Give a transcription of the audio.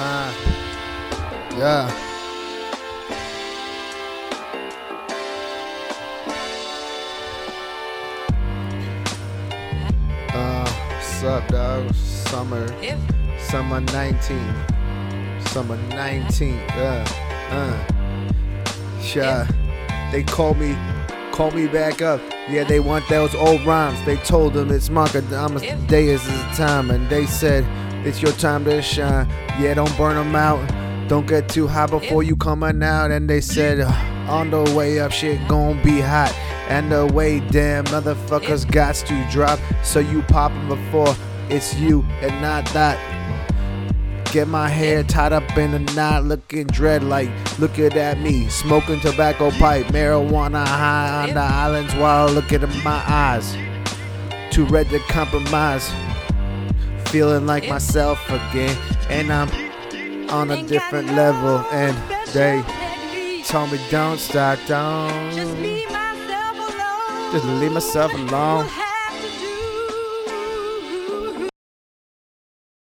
Uh, yeah. Uh, what's up, dog? Summer, summer 19. Summer 19. Yeah. Uh. Sure. They call me, call me back up. Yeah, they want those old rhymes. They told them it's Macadamas day is the time, and they said it's your time to shine. Yeah, don't burn them out. Don't get too high before you coming out. And they said uh, on the way up, shit gon' be hot. And the way damn motherfuckers got to drop. So you poppin' before it's you and not that. Get my hair tied up in a knot, looking dread like looking at me, smoking tobacco pipe, marijuana high on the islands while looking in my eyes. Too red to compromise, feeling like myself again, and I'm on a different level. And they told me don't stop, don't Just leave myself alone. just leave myself alone.